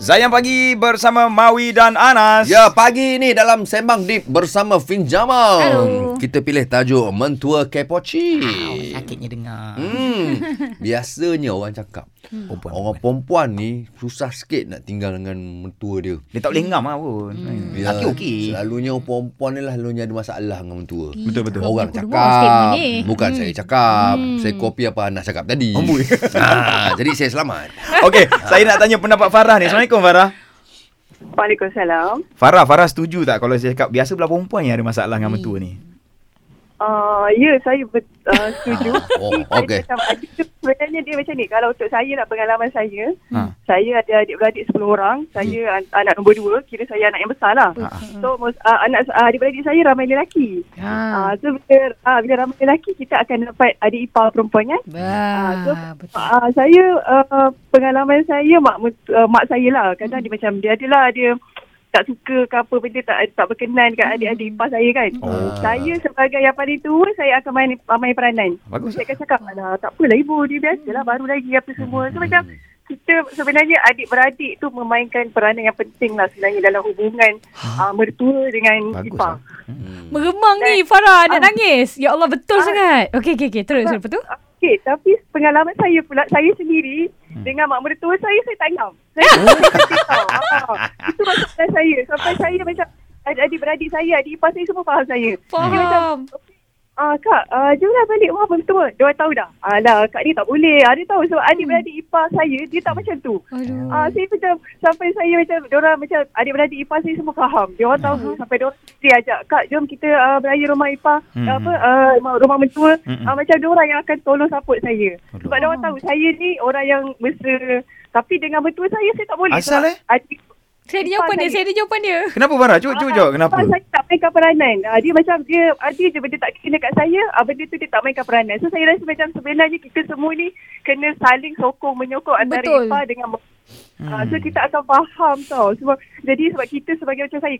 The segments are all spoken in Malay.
Zayan Pagi bersama Mawi dan Anas. Ya, pagi ni dalam Sembang Deep bersama Fin Jamal. Halo. Kita pilih tajuk Mentua Kepoci. Sakitnya dengar. Hmm, biasanya orang cakap, Perempuan. orang perempuan ni susah sikit nak tinggal dengan mentua dia. Dia tak boleh ngam lah pun. Hmm. Laki okey. Selalunya perempuan ni lah selalunya ada masalah dengan mentua. Betul, betul. Orang statement cakap ni. Bukan Hmm. saya cakap Saya kopi apa Anas cakap tadi Amboi. ha, Jadi saya selamat Okey, saya nak tanya pendapat Farah ni. Assalamualaikum Farah. Waalaikumsalam. Farah, Farah setuju tak kalau saya cakap biasa belah perempuan yang ada masalah dengan mentua ni? Uh, ya, saya bet, uh, setuju. Oh, Tapi saya okey. Macam, sebenarnya dia macam ni. Kalau untuk saya nak pengalaman saya, Ha. saya ada adik-beradik 10 orang. Saya an- anak nombor 2. Kira saya anak yang besar lah. Ha. So, uh, anak uh, adik-beradik saya ramai lelaki. Ha. Uh, so, bila, uh, bila ramai lelaki, kita akan dapat adik ipar perempuan kan. Bah, so, betul. Uh, saya, uh, pengalaman saya, mak, uh, mak saya lah. Kadang dia macam, dia adalah dia tak suka ke apa benda tak tak berkenan kat adik-adik ipar saya kan. Oh. Saya sebagai yang paling tua saya akan main main peranan. Bagus. Saya akan cakap alah tak apalah ibu dia biasalah baru lagi apa semua. So macam kita sebenarnya adik-beradik tu memainkan peranan yang penting lah sebenarnya dalam hubungan uh, mertua dengan Bagus ipar. lah. Hmm. Meremang ni Farah nak nangis. Ya Allah betul sangat. Okey okey okey terus lepas tu. Okey, tapi pengalaman saya pula, saya sendiri hmm. dengan mak mertua saya, saya tak ngam. Saya tak tahu. Ah, Itu masalah saya. Sampai saya macam adik-beradik saya, adik ipar saya semua faham saya. Dia macam, Faham. Ah kak, uh, jomlah balik rumah mertua. Dia orang tahu dah. Alah, kak ni tak boleh. Ah, dia tahu sebab adik-beradik ipar saya, dia tak macam tu. Aduh. Ah, saya macam sampai saya macam orang macam adik-beradik ipar saya semua faham. Dia orang tahu sampai dia orang sendiri ajak, "Kak, jom kita uh, beraya rumah ipar, Hmm. apa uh, rumah, rumah mentua." Hmm. Ah, macam dia orang yang akan tolong support saya. Aduh. Sebab dia orang tahu saya ni orang yang mesra. Tapi dengan mentua saya saya tak boleh. Asal, eh? Adik Saya ada jawapan dia, saya ada jawapan dia. Kenapa Farah? Cuba cuba jawab kenapa? Ah, saya tak mainkan peranan. Ah, dia macam dia ada je benda tak kena kat saya, ah, benda tu dia tak mainkan peranan. So saya rasa macam sebenarnya kita semua ni kena saling sokong menyokong antara Betul. ipar dengan Hmm. Ah, so kita akan faham tau. Sebab jadi sebab kita sebagai macam saya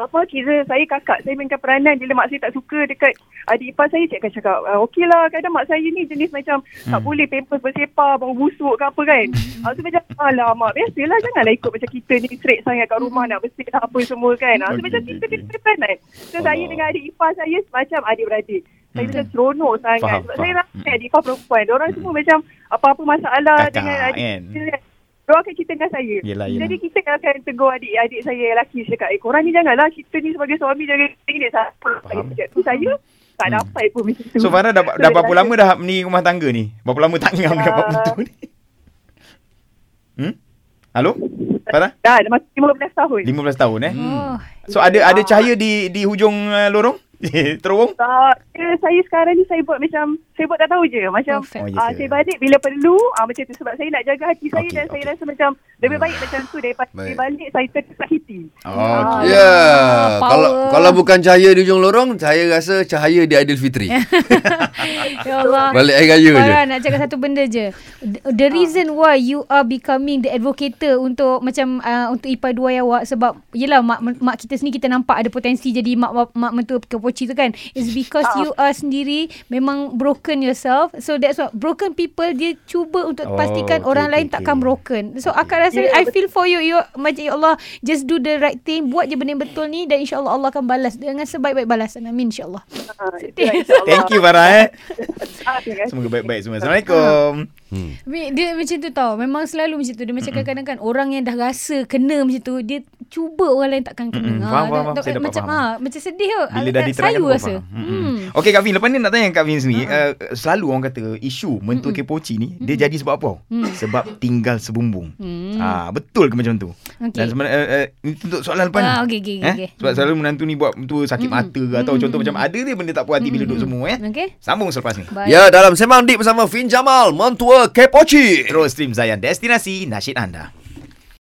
apa kira saya kakak, saya mainkan peranan bila mak saya tak suka dekat adik ipar saya, cik akan cakap, ah, okey lah kadang mak saya ni jenis macam tak Hmm. boleh pampers bersepar, bau busuk ke apa kan. Ah, so macam, alah mak biasalah janganlah ikut macam kita ni straight sangat kat rumah nak bersih lah apa semua kan. Ah, so macam kita kena peranan. So saya dengan adik ipar saya macam adik-beradik. Saya Hmm. macam seronok sangat. Faham, Sebab faham. saya rasa adik ipar perempuan. Diorang semua macam apa-apa masalah Kakak, dengan adik kan? Kita akan cerita dengan saya. Yelah, yelah. Jadi kita akan tegur adik-adik saya yang lelaki. Saya cakap, eh korang ni janganlah kita ni sebagai suami jangan ini siapa. Faham. Saya, saya tak Hmm. dapat pun macam tu. So Farah dah, So, dah berapa dia lama dah ni rumah tangga ni? Berapa lama tak ngam dengan Pak Ah. Mentu ni? Hmm? Halo? Farah? Dah, dah masuk 15 tahun. 15 tahun eh? Oh. So ada ada cahaya di di hujung uh, lorong? Terowong? Tak, eh, saya sekarang ni saya buat macam, saya buat tak tahu je. Macam. Oh, yes, ya. saya balik bila perlu, ah, macam tu. Sebab saya nak jaga hati saya Okey, dan saya okey. rasa macam lebih baik macam tu daripada Baik. saya balik saya tersakiti. Oh, Ah, okey. Ya, power. kalau kalau bukan cahaya di ujung lorong, saya rasa cahaya di Aidilfitri. Ya Allah. Balik air raya je. Farah nak cakap satu benda je. The- The reason why you are becoming the advocator untuk macam uh, untuk ipar dua awak sebab yelah mak mak kita sendiri kita nampak ada potensi jadi mak mak, mak mentua kepoci tu kan. Is because Ah. you are sendiri memang broken yourself. So that's what broken people dia cuba untuk Oh, pastikan okay, orang okay, lain okay. takkan broken. So akak rasa Yeah, I feel for you. You macam ya Allah just do the right thing, buat je benda yang betul ni dan insya-Allah Allah akan balas dengan sebaik-baik balasan. Amin insya-Allah. Ah, itulah insyaAllah. Thank you Farah eh. Ah. Semoga baik-baik semua. Assalamualaikum. Hmm. Dia macam tu tau Memang selalu macam tu Dia macam kadang-kadang kan Orang yang dah rasa Kena macam tu Dia cuba orang lain takkan kena Mm-mm. ha, Faham, faham, faham. Saya dapat Macam faham. ha, Macam sedih tu Bila dah diterangkan Saya rasa faham. Mm-mm. hmm. Okey Kak Fin, lepas ni nak tanya Kak Fin sendiri. Uh, selalu orang kata isu mentua kepoci ni dia jadi sebab apa? Sebab tinggal sebumbung. Hmm. Ah betul ke macam tu? Okey. Dan sebenarnya uh, uh, untuk soalan lepas ni. Ah, okey, okey, okey, eh? okey. Sebab selalu menantu ni buat mentua sakit mata ke atau contoh macam ada dia benda tak puas hati bila duduk semua eh. Okay Sambung selepas ni. Baik Ya, dalam Sembang Deep bersama Fin Jamal, mentua Kepoci. Terus stream Zayan Destinasi Nasyid Anda.